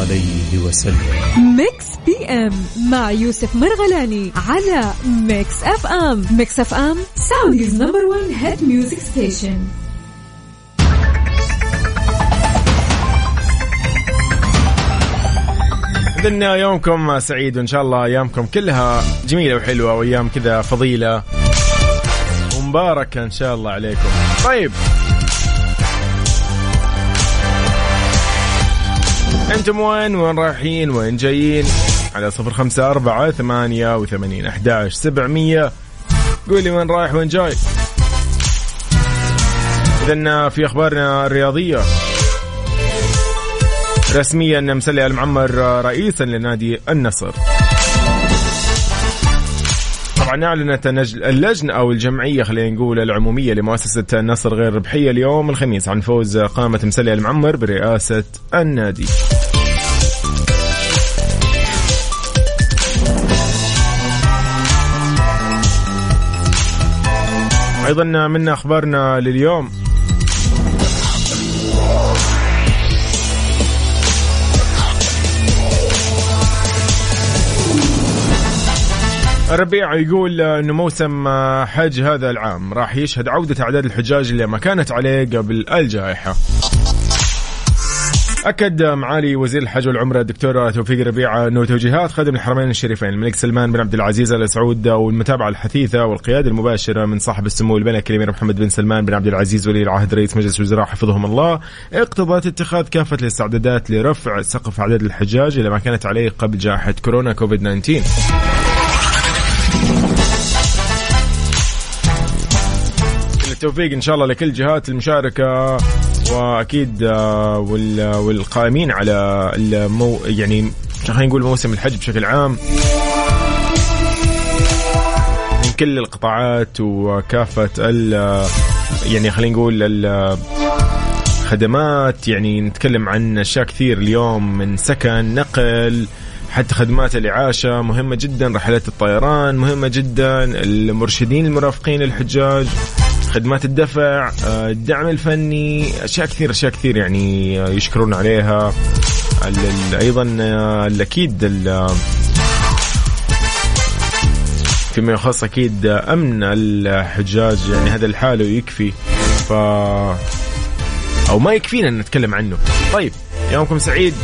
عليه وسلم. Mix PM مع يوسف مرغلاني على Mix FM Mix FM Saudi's number 1 hit music station إذن يومكم سعيد وإن شاء الله. أيامكم كلها جميلة وحلوة وأيام كذا فضيلة. ومباركة إن شاء الله عليكم. طيب أنتم وين؟ وين رايحين؟ وين جايين؟ على صفر خمسة أربعة ثمانية وثمانين أحداش سبعمية. قولي وين رايح؟ وين جاي؟ إذن في أخبارنا الرياضية. رسميا مسلي المعمر رئيسا لنادي النصر. طبعا أعلنت اللجنة أو الجمعية خلينا نقول العمومية لمؤسسة النصر غير ربحية اليوم الخميس عن فوز قامة مسلي المعمر برئاسة النادي. أيضا من أخبارنا لليوم الربيع يقول إنه موسم حج هذا العام راح يشهد عودة أعداد الحجاج اللي ما كانت عليه قبل الجائحة. أكد معالي وزير الحج والعمرة الدكتور توفيق ربيعة أنه توجيهات خادم الحرمين الشريفين الملك سلمان بن عبد العزيز آل سعود والمتابعة الحثيثة والقيادة المباشرة من صاحب السمو الملك الأمير محمد بن سلمان بن عبد العزيز ولي العهد رئيس مجلس الوزراء حفظهم الله. اقتضت اتخاذ كافة الاستعدادات لرفع سقف أعداد الحجاج إلى ما كانت عليه قبل جائحة كورونا كوفيد 19 التوفيق إن شاء الله لكل جهات المشاركة. وأكيد آه، والقائمين على المو يعني خلينا نقول موسم الحج بشكل عام. من كل القطاعات وكافة ال يعني خلينا نقول الخدمات يعني نتكلم عن أشياء كثير اليوم من سكن نقل حتى خدمات الإعاشة مهمة جدا رحلات الطيران مهمة جدا المرشدين المرافقين للحجاج. خدمات الدفع آه، الدعم الفني أشياء كثير أشياء كثير يعني يشكرون عليها. أيضا آه، الاكيد فيما يخص أكيد أمن الحجاج يعني هذا الحاله يكفي ف أو ما يكفينا أن نتكلم عنه. طيب يومكم سعيد.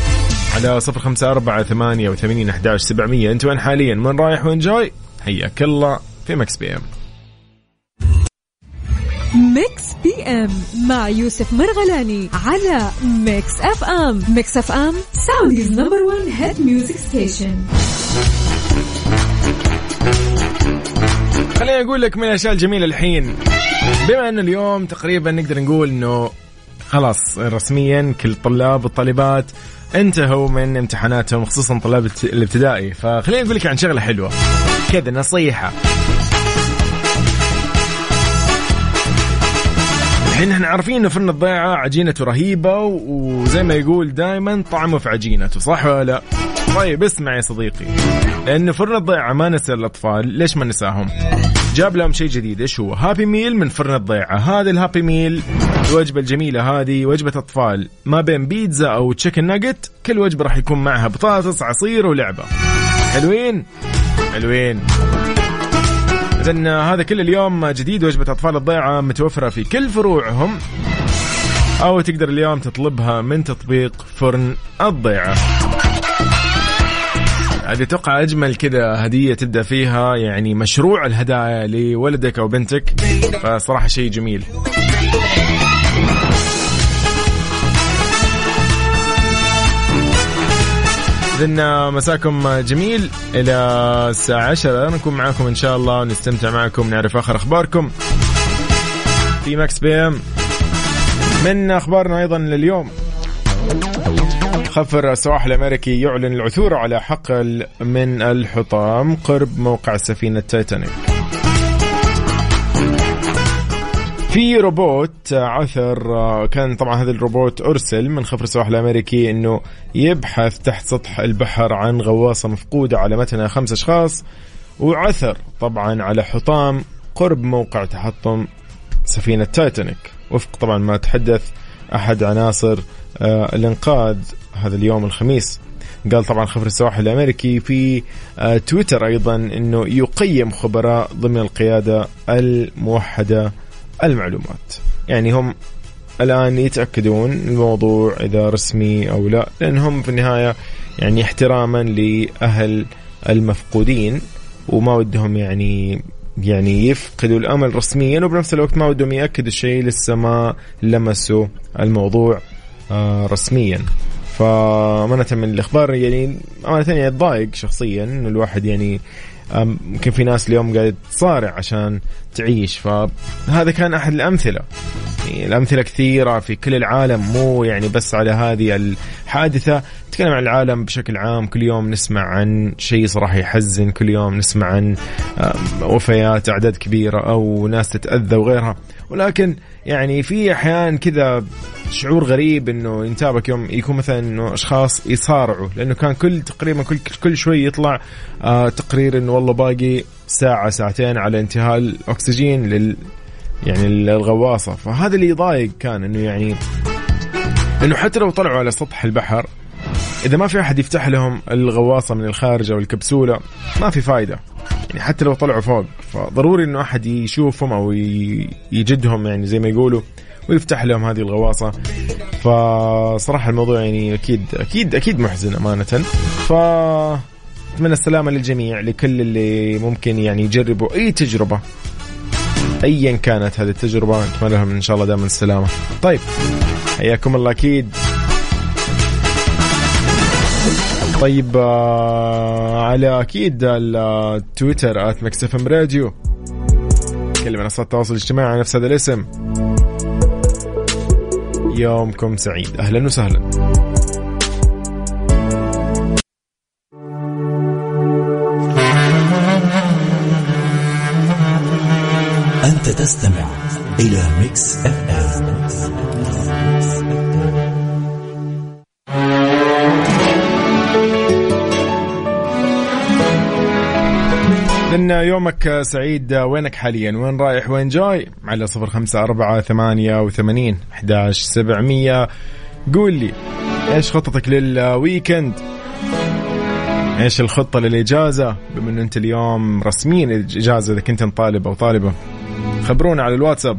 على صفر خمسة أربعة ثمانية وثمانين أحداش سبعمية. أنت وين حاليا؟ من رايح وين جاي؟ حياك الله في Mix PM. Mix PM مع يوسف مرغلاني على Mix FM Mix FM Saudi's number 1 hit music station خليني أقول لك من الأشياء الجميلة الحين. بما انه اليوم تقريبا نقدر نقول إنه خلاص رسميا كل الطلاب والطالبات انتهوا من امتحاناتهم خصوصا طلاب الابتدائي. فخليني أقول لك عن شغلة حلوة. كذا نصيحة. الحين إحنا عارفين انه فرن الضيعة عجينته رهيبة وزي ما يقول دائما طعمه في عجينته صح ولا لا؟ طيب اسمع يا صديقي لأنه فرن الضيعة ما نسى الأطفال ليش ما نساهم؟ جاب لهم شيء جديد إيش هو؟ Happy Meal من فرن الضيعة هذا ال Happy Meal الوجبة الجميلة هذه وجبة أطفال ما بين بيتزا أو chicken nugget كل وجبة راح يكون معها بطاطس عصير ولعبة حلوين حلوين اذا هذا كل اليوم جديد وجبه أطفال الضيعة متوفرة في كل فروعهم. أو تقدر اليوم تطلبها من تطبيق فرن الضيعة. هذه أتوقع أجمل كذا هدية تبدأ فيها يعني مشروع الهدايا لولدك أو بنتك. فصراحة شيء جميل. إذن مساكم جميل إلى الساعة 10 نكون معاكم إن شاء الله ونستمتع معكم نعرف آخر أخباركم. في Mix PM. من أخبارنا أيضا لليوم. خفر السواحل الأمريكي يعلن العثور على حقل من الحطام قرب موقع سفينة تايتانيك في روبوت عثر كان طبعا هذا الروبوت أرسل من خفر السواحل الأمريكي إنه يبحث تحت سطح البحر عن غواصة مفقودة على متنها خمس أشخاص وعثر طبعا على حطام قرب موقع تحطم سفينة تايتانيك. وفق طبعا ما تحدث أحد عناصر آه الإنقاذ هذا اليوم الخميس. قال طبعا خبر السواحل الأمريكي في آه تويتر أيضا إنه يقيم خبراء ضمن القيادة الموحدة المعلومات. يعني هم الآن يتأكدون الموضوع إذا رسمي أو لا لانهم في النهاية يعني احتراما لأهل المفقودين وما ودهم يعني يعني يفقدوا الأمل رسميا وبنفس الوقت ما ودهم يأكدوا شيء لسه ما لمسوا الموضوع آه رسميا. فأمانة من الأخبار يعني أمانة يعني يتضايق شخصيا إنه الواحد يعني يمكن في ناس اليوم قاعد تصارع عشان تعيش فهذا كان أحد الأمثلة. يعني الأمثلة كثيرة في كل العالم مو يعني بس على هذه الحادثة. نتكلم عن العالم بشكل عام كل يوم نسمع عن شيء صراحة يحزن كل يوم نسمع عن وفيات أعداد كبيرة أو ناس تتأذى وغيرها. ولكن يعني في أحيان كذا شعور غريب إنه ينتابك يوم يكون مثلا إنه أشخاص يصارعوا لأنه كان كل تقريبا كل كل شوي يطلع آه تقرير إنه والله باقي ساعة ساعتين على انتهاء الأكسجين لل يعني الغواصه فهذا اللي يضايق كان إنه يعني إنه حتى لو طلعوا على سطح البحر إذا ما في أحد يفتح لهم الغواصة من الخارج أو الكبسوله ما في فايدة. يعني حتى لو طلعوا فوق فضروري إنه أحد يشوفهم أو يجدهم يعني زي ما يقولوا ويفتح لهم هذه الغواصة. فصراحة الموضوع يعني أكيد أكيد أكيد محزن أمانة. ف اتمنى السلامة للجميع لكل اللي ممكن يعني يجربوا أي تجربة. ايا كانت هذه التجربة أتمنى لهم إن شاء الله دائما السلامة. طيب حياكم الله أكيد. طيب آه على أكيد التويتر at Mix FM radio. كل منصات التواصل الاجتماعي على نفس هذا الاسم. يومكم سعيد. أهلا وسهلا. أنت تستمع إلى Mix FM. لأن يومك سعيد وينك حاليا؟ وين رايح؟ وين جاي؟ على صفر خمسة أربعة ثمانية وثمانين أحداش سبعمية. قول لي إيش خطتك لل weekend؟ إيش الخطة للإجازة؟ بما أنت اليوم رسميا إجازة إذا كنت طالب أو طالبة خبرونا على الواتساب.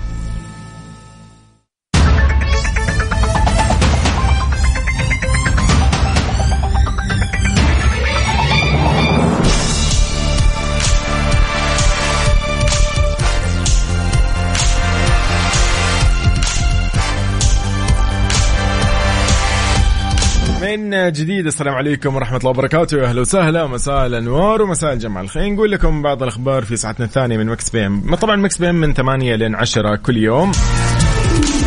من جديد. السلام عليكم ورحمة الله وبركاته. أهلا وسهلا مساء الأنوار ومساء الجمال خلينا نقول لكم بعض الأخبار في ساعتنا الثانية من Mix PM. طبعا Mix PM من 8 لين 10 كل يوم.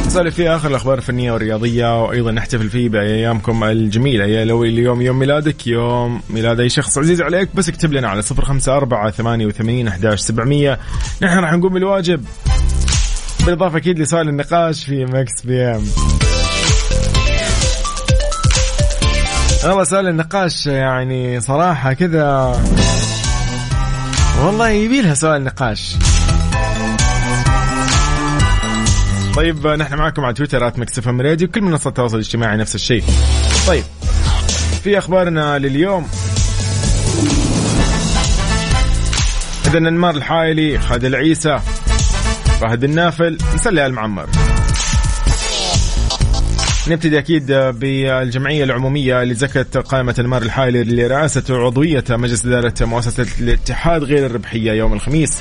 نسولف فيه آخر الأخبار الفنية والرياضية وأيضا نحتفل فيه بأيامكم الجميلة. يا لو اليوم يوم ميلادك يوم ميلاد أي شخص. عزيز عليك بس اكتب لنا على 054 88 11 700 نحن راح نقوم بالواجب. بالإضافة أكيد لسؤال النقاش في Mix PM. والله سؤال النقاش يعني صراحة كذا. والله يبي لها سؤال نقاش. طيب نحن معكم على تويتر at Mix FM Radio كل منصات التواصل الاجتماعي نفس الشيء. طيب في أخبارنا لليوم. اذا انمار الحايلي خالد العيسى فهد النافل نسلي المعمر نبتدي أكيد بالجمعية العمومية اللي زكت قائمة المار الحالي لرئاسة عضوية مجلس إدارة مؤسسة الاتحاد غير الربحية يوم الخميس.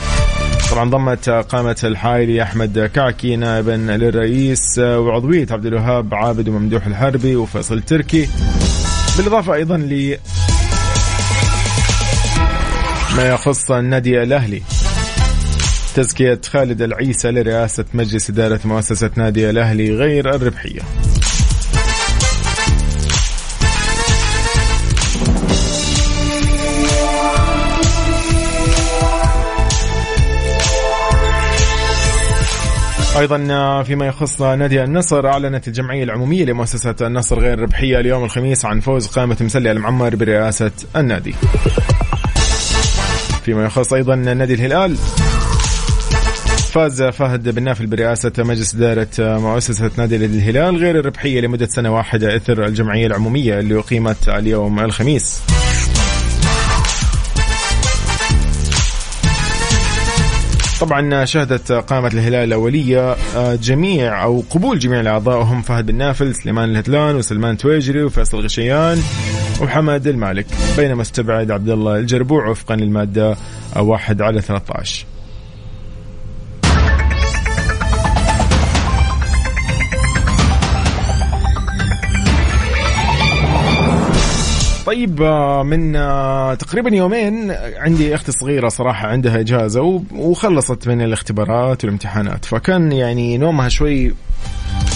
طبعا ضمت قائمة الحايلي أحمد كعكي نائبا للرئيس وعضوية عبد الوهاب عابد وممدوح الحربي وفيصل تركي. بالإضافة أيضا ل ما يخص النادي الأهلي تزكية خالد العيسى لرئاسة مجلس إدارة مؤسسة نادي الأهلي غير الربحية أيضا فيما يخص نادي النصر أعلنت الجمعية العمومية لمؤسسة النصر غير الربحية اليوم الخميس عن فوز قائمة مسلي المعمر برئاسة النادي. فيما يخص أيضا نادي الهلال فاز فهد بن نافل برئاسة مجلس إدارة مؤسسة نادي الهلال غير الربحية لمدة سنة واحدة إثر الجمعية العمومية اللي أقيمت اليوم الخميس طبعا شهدت قائمة الهلال الأولية آه، جميع أو قبول جميع الأعضاء وهم فهد بن نافل سليمان الهتلان وسلمان تويجري وفيصل غشيان وحمد المالك بينما استبعد عبد الله الجربوع وفقا للمادة 1 على 13 طيب آه، من آه، تقريبا يومين عندي أختي صغيره صراحة عندها إجازة وخلصت من الاختبارات والامتحانات. فكان يعني نومها شوي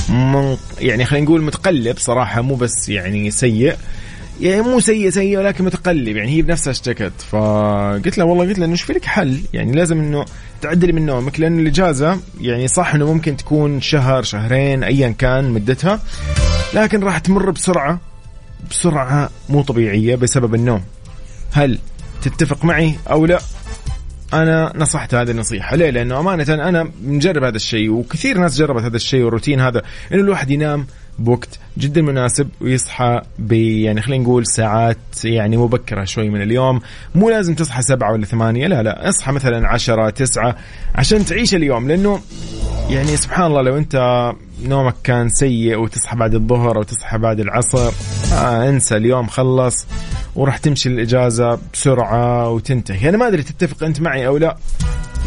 من يعني خلينا نقول متقلب صراحة مو بس يعني سيء. يعني مو سيء سيء ولكن متقلب يعني هي بنفسها اشتكت. فقلت لها والله قلت لها إنه في لك حل؟ يعني لازم إنه تعدلي من نومك لأن الإجازة يعني صح إنه ممكن تكون شهر شهرين ايا كان مدتها لكن راح تمر بسرعة. بسرعة مو طبيعية بسبب النوم. هل تتفق معي أو لا؟ أنا نصحت هذه النصيحة. ليه؟ لأنه أمانة أنا مجرب هذا الشيء وكثير ناس جربت هذا الشيء والروتين هذا إنه الواحد ينام بوقت جدا مناسب ويصحى ب يعني خلينا نقول ساعات يعني مبكرة شوي من اليوم. مو لازم تصحى سبعة ولا ثمانية لا لا اصحى مثلا عشرة تسعة عشان تعيش اليوم. لأنه يعني سبحان الله لو أنت نومك كان سيء وتصحى بعد الظهر أو تصحى بعد العصر. آه انسى اليوم خلص وراح تمشي الإجازة بسرعة وتنتهي. أنا ما أدري تتفق أنت معي أو لا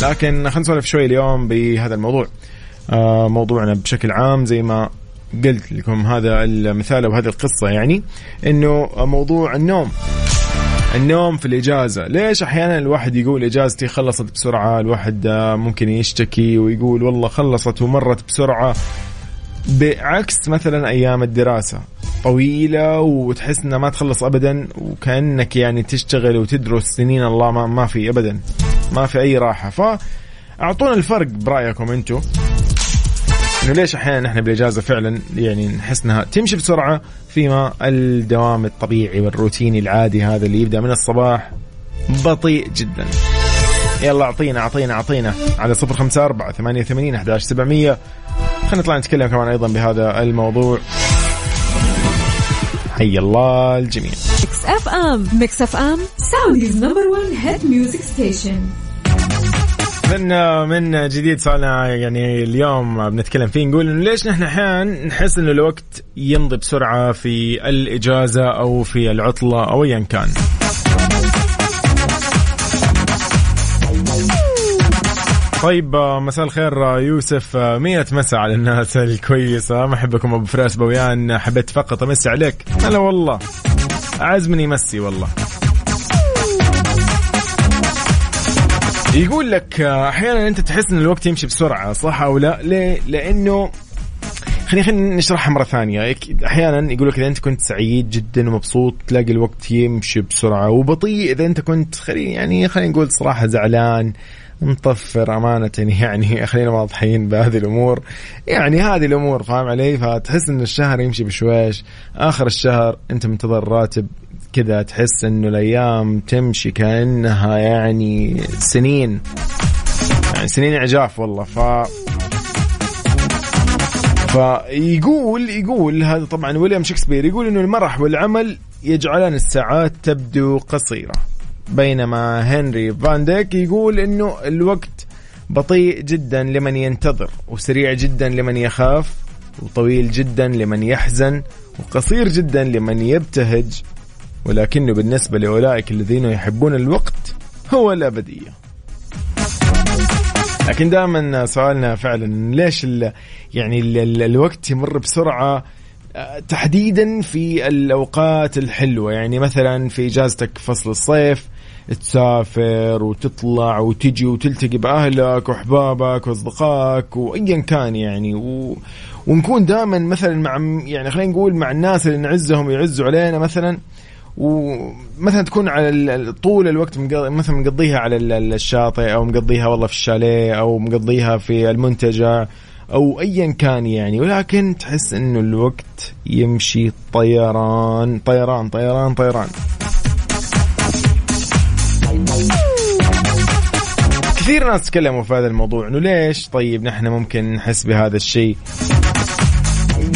لكن خلينا نسولف شوي اليوم بهذا الموضوع. آه موضوعنا بشكل عام زي ما قلت لكم هذا المثال أو هذه القصة يعني إنه موضوع النوم. النوم في الإجازة. ليش أحيانا الواحد يقول إجازتي خلصت بسرعة الواحد ممكن يشتكي ويقول والله خلصت ومرت بسرعة. بعكس مثلا أيام الدراسة طويلة وتحس إنها ما تخلص ابدا وكأنك يعني تشتغل وتدرس سنين الله ما, ما في ابدا ما في أي راحة. فأعطونا الفرق برأيكم أنتم إنه ليش أحيانا إحنا بالإجازة فعلا يعني نحس إنها تمشي بسرعة فيما الدوام الطبيعي والروتيني العادي هذا اللي يبدأ من الصباح بطيء جدا. يلا أعطينا أعطينا أعطينا على صفر خمسة أربعة ثمانية ثمانين أحداش سبعمية. خلينا نطلع نتكلم كمان أيضا بهذا الموضوع. حي الله الجميع. Mix FM Mix FM Saudi's number 1 hit music station من من جديد سؤالنا يعني اليوم بنتكلم فيه نقول إنه ليش نحن أحيانا نحس إنه الوقت يمضي بسرعة في الإجازة أو في العطلة أو ايا كان. طيب مساء الخير يوسف مية مساء على الناس الكويسة. محبكم أبو فراس بويان حبيت فقط أمسي عليك. هلا والله. أعز من يمسي والله. يقول لك أحيانا أنت تحس إن الوقت يمشي بسرعة صح أو لا؟ ليه؟ لأنه خلينا خلينا نشرحها مرة ثانية. أحيانا يقول لك إذا أنت كنت سعيد جدا ومبسوط تلاقي الوقت يمشي بسرعة وبطيء. إذا أنت كنت خلينا يعني خلينا نقول صراحة زعلان مطفر أمانة يعني. خلينا واضحين بهذه الأمور. يعني هذه الأمور فاهم علي؟ فتحس إن الشهر يمشي بشويش. آخر الشهر أنت منتظر راتب كذا تحس إنه الأيام تمشي كأنها يعني سنين. يعني سنين عجاف والله. ف فيقول يقول هذا طبعا ويليام شكسبير يقول إنه المرح والعمل يجعلان الساعات تبدو قصيرة. بينما هنري فان ديك يقول إنه الوقت بطيء جدا لمن ينتظر وسريع جدا لمن يخاف وطويل جدا لمن يحزن وقصير جدا لمن يبتهج. ولكنه بالنسبة لأولئك الذين يحبون الوقت هو الأبدية لكن دائما سؤالنا فعلا ليش ال يعني ال الوقت يمر بسرعة تحديدا في الأوقات الحلوة؟ يعني مثلا في إجازتك فصل الصيف تسافر وتطلع وتجي وتلتقي بأهلك وأحبابك وأصدقائك وأيا كان يعني. و... ونكون دائما مثلا مع يعني خلينا نقول مع الناس اللي نعزهم ويعزوا علينا مثلا. ومثلا تكون على طول الوقت مثلا مقضيها على الشاطئ أو مقضيها والله في الشاليه أو مقضيها في المنتجع أو ايا كان يعني. ولكن تحس إنه الوقت يمشي طيران طيران طيران طيران. كثير ناس تكلموا في هذا الموضوع إنه ليش؟ طيب نحن ممكن نحس بهذا الشيء.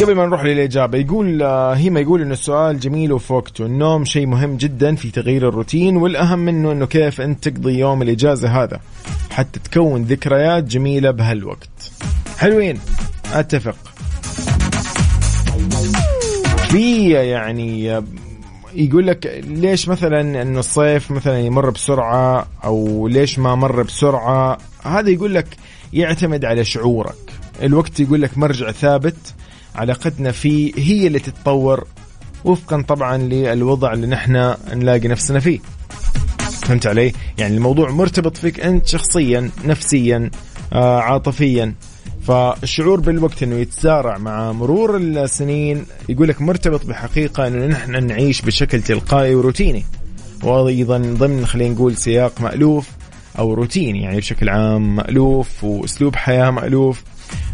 قبل ما نروح للإجابة يقول آه، هيما يقول إنه السؤال جميل وفي وقته النوم شيء مهم جدا في تغيير الروتين والأهم منه إنه كيف أنت تقضي يوم الإجازة هذا. حتى تكون ذكريات جميلة بهالوقت. حلوين؟ أتفق. في يعني يقول لك ليش مثلا إنه الصيف مثلا يمر بسرعة أو ليش ما مر بسرعة؟ هذا يقول لك يعتمد على شعورك. الوقت يقول لك مرجع ثابت علاقتنا فيه هي اللي تتطور وفقا طبعا للوضع اللي نحن نلاقي نفسنا فيه. فهمت علي؟ يعني الموضوع مرتبط فيك أنت شخصيا نفسيا آه عاطفيا. فالشعور بالوقت إنه يتسارع مع مرور السنين يقول لك مرتبط بحقيقة إنه نحن نعيش بشكل تلقائي وروتيني. وأيضا ضمن خلينا نقول سياق مألوف أو روتيني يعني بشكل عام مألوف وأسلوب حياة مألوف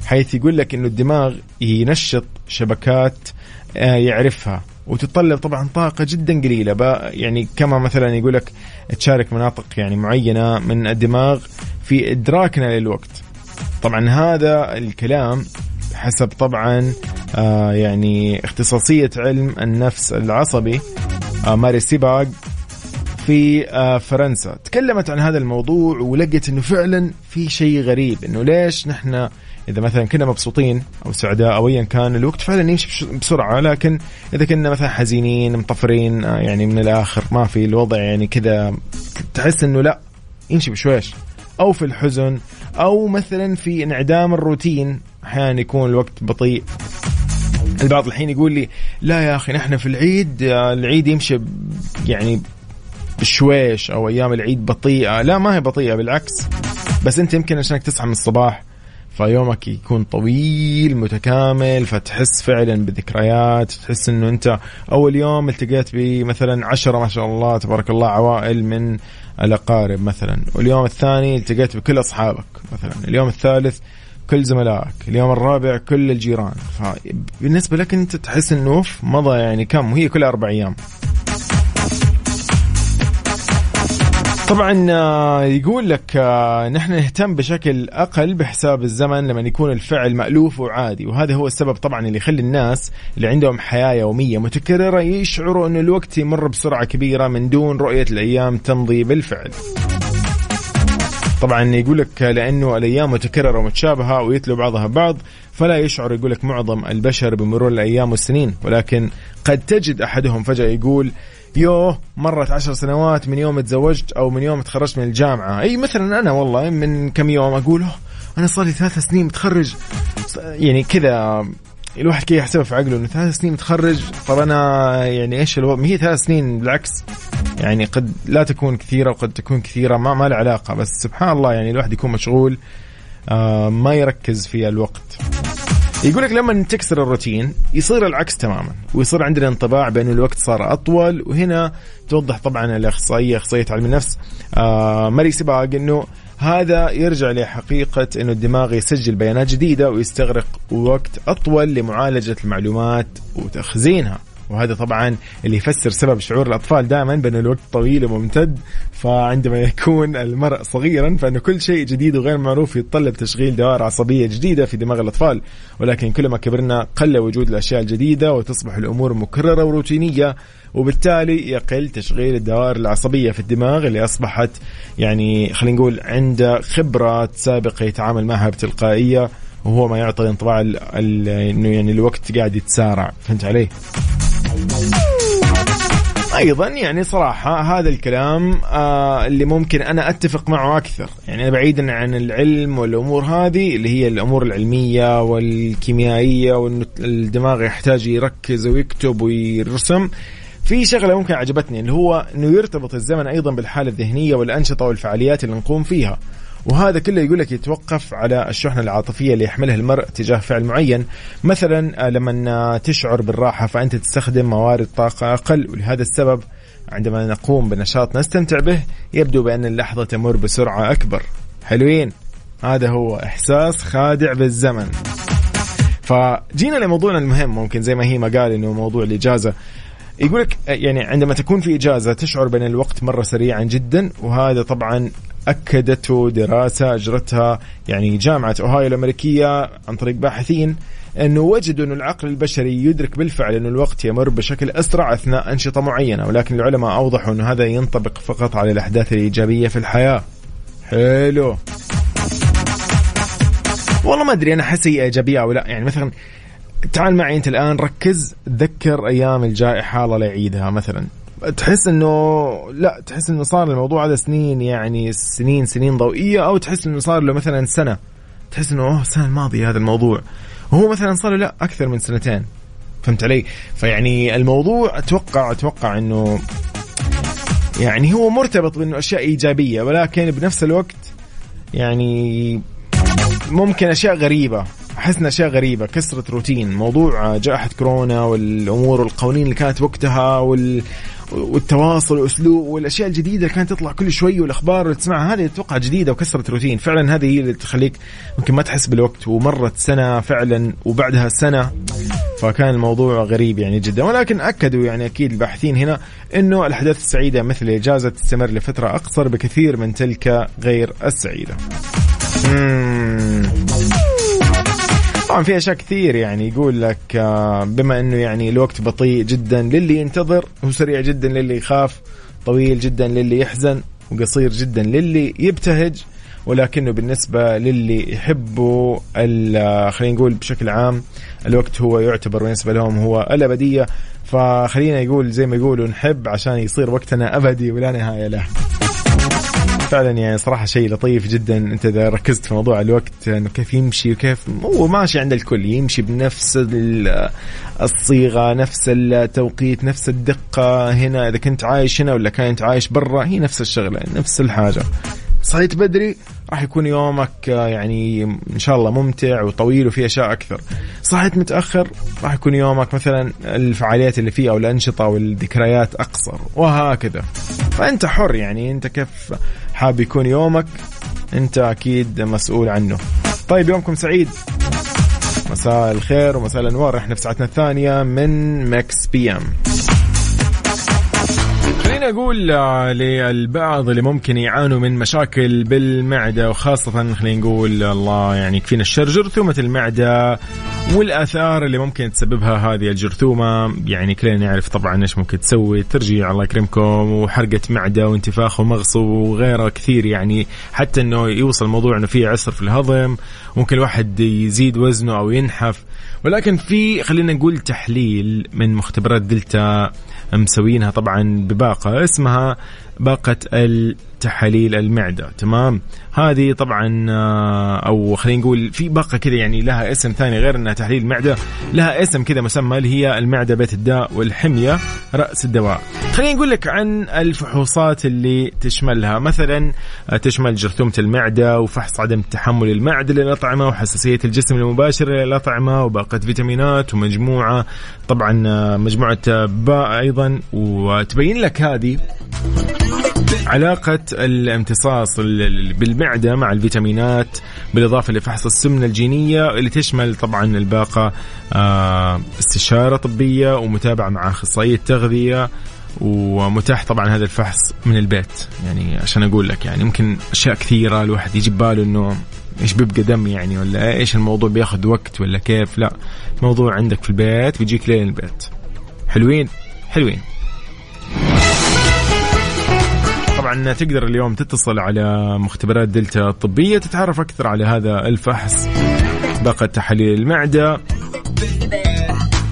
حيث يقول لك إنه الدماغ ينشط شبكات آه، يعرفها وتتطلب طبعا طاقة جدا قليلة. يعني كما مثلا يقول لك تشارك مناطق يعني معينة من الدماغ في إدراكنا للوقت. طبعا هذا الكلام حسب طبعا آه يعني اختصاصية علم النفس العصبي آه ماري سيباغ في آه فرنسا. تكلمت عن هذا الموضوع ولقت إنه فعلا في شيء غريب إنه ليش نحن إذا مثلا كنا مبسوطين أو سعداء أو ايا كان الوقت فعلا يمشي بسرعة. لكن إذا كنا مثلا حزينين مطفرين آه، يعني من الآخر ما في الوضع يعني كذا تحس إنه لا يمشي بشويش. أو في الحزن أو مثلا في انعدام الروتين أحيانا يكون الوقت بطيء. البعض الحين يقول لي لا يا أخي نحن في العيد العيد يمشي يعني بشويش أو أيام العيد بطيئة. لا ما هي بطيئة بالعكس. بس أنت يمكن عشانك تصحى من الصباح فيومك يكون طويل متكامل فتحس فعلا بذكريات تحس إنه أنت أول يوم التقيت بمثلا عشرة ما شاء الله تبارك الله عوائل من الأقارب مثلا. واليوم الثاني التقيت بكل أصحابك مثلا. اليوم الثالث كل زملائك. اليوم الرابع كل الجيران. فبالنسبة لك أنت تحس إنه مضى يعني كم؟ وهي كل أربع أيام. طبعا آه، يقول لك آه، نحن نهتم بشكل أقل بحساب الزمن لما يكون الفعل مألوف وعادي وهذا هو السبب طبعا اللي يخلي الناس اللي عندهم حياة يومية متكررة يشعروا انه الوقت يمر بسرعة كبيرة من دون رؤية الأيام تمضي بالفعل. طبعا يقول لك لأنه الأيام متكررة ومتشابهة ويتلو بعضها بعض فلا يشعر يقول لك معظم البشر بمرور الأيام والسنين ولكن قد تجد أحدهم فجأة يقول يوه مرت عشر سنوات من يوم تزوجت أو من يوم تخرجت من الجامعة. إي مثلا أنا والله من كم يوم أقول أنا صار لي ثلاث سنين متخرج. يعني كذا الواحد كذا يحسبها في عقله إنه ثلاث سنين متخرج طب أنا يعني إيش الوضع هي ثلاث سنين بالعكس. يعني قد لا تكون كثيرة وقد تكون كثيرة ما ما لها علاقة. بس سبحان الله يعني الواحد يكون مشغول آه ما يركز في الوقت. يقول لك لما تكسر الروتين يصير العكس تماما ويصير عندنا انطباع بأن الوقت صار أطول وهنا توضح طبعا الإخصائية إخصائية علم النفس آه ماري سباق أنه هذا يرجع لحقيقة أنه الدماغ يسجل بيانات جديدة ويستغرق وقت أطول لمعالجة المعلومات وتخزينها. وهذا طبعا اللي يفسر سبب شعور الأطفال دائما بأن الوقت طويل وممتد. فعندما يكون المرء صغيرا فإن كل شيء جديد وغير معروف يتطلب تشغيل دوائر عصبية جديدة في دماغ الأطفال. ولكن كلما كبرنا قل وجود الأشياء الجديدة وتصبح الأمور مكررة وروتينية وبالتالي يقل تشغيل الدوائر العصبية في الدماغ اللي أصبحت يعني خلينا نقول عنده خبرات سابقة يتعامل معها بتلقائية وهو ما يعطي انطباع إنه يعني الوقت قاعد يتسارع. فهمت علي؟ أيضا يعني صراحة هذا الكلام آه اللي ممكن أنا أتفق معه أكثر. يعني بعيدا عن العلم والأمور هذه اللي هي الأمور العلمية والكيميائية وانه الدماغ يحتاج يركز ويكتب ويرسم. في شغلة ممكن عجبتني اللي هو إنه يرتبط الزمن أيضا بالحالة الذهنية والأنشطة والفعاليات اللي نقوم فيها. وهذا كله يقول لك يتوقف على الشحنة العاطفية اللي يحملها المرء تجاه فعل معين. مثلا آه، لما تشعر بالراحة فأنت تستخدم موارد طاقة أقل ولهذا السبب عندما نقوم بنشاط نستمتع به يبدو بأن اللحظة تمر بسرعة أكبر. حلوين. هذا هو إحساس خادع بالزمن. فجينا لموضوعنا المهم. ممكن زي ما هي ما قال إنه موضوع الإجازة. يقول لك يعني عندما تكون في إجازة تشعر بأن الوقت مره سريعا جدا وهذا طبعا اكدته دراسة أجرتها يعني جامعة أوهايو الأمريكية عن طريق باحثين انه وجدوا انه العقل البشري يدرك بالفعل انه الوقت يمر بشكل أسرع أثناء أنشطة معينة ولكن العلماء أوضحوا انه هذا ينطبق فقط على الأحداث الإيجابية في الحياة. حلو. والله ما أدري أنا أحس هي إيجابية أو لا. يعني مثلا تعال معي أنت الآن ركز تذكر أيام الجائحة الله لا يعيدها مثلا. تحس إنه لا تحس إنه صار الموضوع هذا سنين يعني سنين سنين ضوئية أو تحس إنه صار له مثلا سنة. تحس إنه أوه السنة الماضية هذا الموضوع. وهو مثلا صار له لا أكثر من سنتين. فهمت علي؟ فيعني الموضوع أتوقع أتوقع إنه يعني هو مرتبط بإنه أشياء إيجابية ولكن بنفس الوقت يعني ممكن أشياء غريبة. ان أشياء غريبة كسرت روتين. موضوع جائحة كورونا والأمور والقوانين اللي كانت وقتها وال والتواصل والأسلوب والأشياء الجديدة اللي كانت تطلع كل شوي والأخبار اللي تسمعها هذه أتوقع جديدة وكسرت روتين. فعلا هذه هي اللي تخليك ممكن ما تحس بالوقت. ومرت سنة فعلا وبعدها سنة فكان الموضوع غريب يعني جدا. ولكن أكدوا يعني أكيد الباحثين هنا إنه الأحداث السعيدة مثل الاجازه تستمر لفترة أقصر بكثير من تلك غير السعيدة. طبعا في أشياء كثير يعني يقول لك آه، بما إنه يعني الوقت بطيء جدا للي ينتظر وسريع جدا للي يخاف طويل جدا للي يحزن وقصير جدا للي يبتهج ولكنه بالنسبة للي يحبوا آه، خلينا نقول بشكل عام الوقت هو يعتبر بالنسبة لهم هو الأبدية. فخلينا يقول زي ما يقولوا نحب عشان يصير وقتنا أبدي ولا نهاية له. فعلا يعني صراحة شيء لطيف جدا أنت إذا ركزت في موضوع الوقت إنه كيف يمشي وكيف هو ماشي عند الكل يمشي بنفس الصيغة نفس التوقيت نفس الدقة هنا إذا كنت عايش هنا ولا كنت عايش برا هي نفس الشغلة نفس الحاجة. صحيت بدري راح يكون يومك يعني إن شاء الله ممتع وطويل وفي أشياء أكثر. صحيت متأخر راح يكون يومك مثلا الفعاليات اللي فيه أو الأنشطة والذكريات أقصر وهكذا. فأنت حر يعني أنت كيف حاب يكون يومك انت أكيد مسؤول عنه. طيب يومكم سعيد. مساء الخير ومساء الأنوار. إحنا في ساعتنا الثانية من Mix PM خليني أقول آه، للبعض اللي ممكن يعانوا من مشاكل بالمعدة وخاصة خلينا نقول الله يعني يكفينا الشر. جرثومة المعدة والآثار اللي ممكن تسببها هذه الجرثومة. يعني كلنا نعرف طبعا إيش ممكن تسوي. ترجيع الله يكرمكم وحرقة معدة وانتفاخ ومغص وغيره كثير. يعني حتى إنه يوصل الموضوع إنه في عسر في الهضم. ممكن الواحد يزيد وزنه أو ينحف. ولكن في خلينا نقول تحليل من مختبرات دلتا مسوينها طبعا بباقة. اسمها باقة تحاليل المعدة. تمام؟ هذه طبعا آه، أو خلينا نقول في باقة كذا يعني لها اسم ثاني غير إنها تحليل المعدة لها اسم كذا مسمى اللي هي المعدة بيت الداء والحمية رأس الدواء. خلينا نقول لك عن الفحوصات اللي تشملها. مثلا آه، تشمل جرثومة المعدة وفحص عدم تحمل المعدة للأطعمة وحساسية الجسم المباشرة للأطعمة وباقة فيتامينات ومجموعة. طبعا آه، مجموعة باء أيضا. وتبين لك هذه علاقة الامتصاص بالمعدة مع الفيتامينات بالإضافة لفحص السمنة الجينية اللي تشمل طبعا الباقة آه، استشارة طبية ومتابعة مع أخصائية تغذية ومتاح طبعا هذا الفحص من البيت. يعني عشان أقول لك يعني ممكن أشياء كثيرة الواحد يجي باله إنه إيش بيبقى دم يعني ولا إيش الموضوع بياخذ وقت ولا كيف؟ لا الموضوع عندك في البيت بيجيك لين البيت. حلوين؟ حلوين. طبعا تقدر اليوم تتصل على مختبرات دلتا الطبية تتعرف أكثر على هذا الفحص. باقة تحاليل المعدة.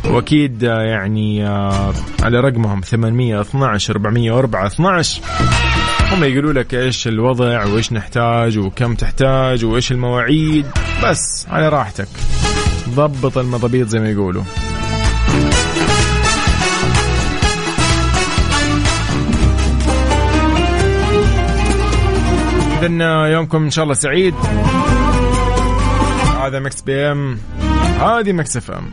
وأكيد يعني آه، على رقمهم 812 404 12 هم يقولوا لك إيش الوضع وإيش نحتاج وكم تحتاج وإيش المواعيد. بس على راحتك ضبط المضابيط زي ما يقولوا. اذا يومكم إن شاء الله سعيد. هذا Mix PM. هذه Mix FM.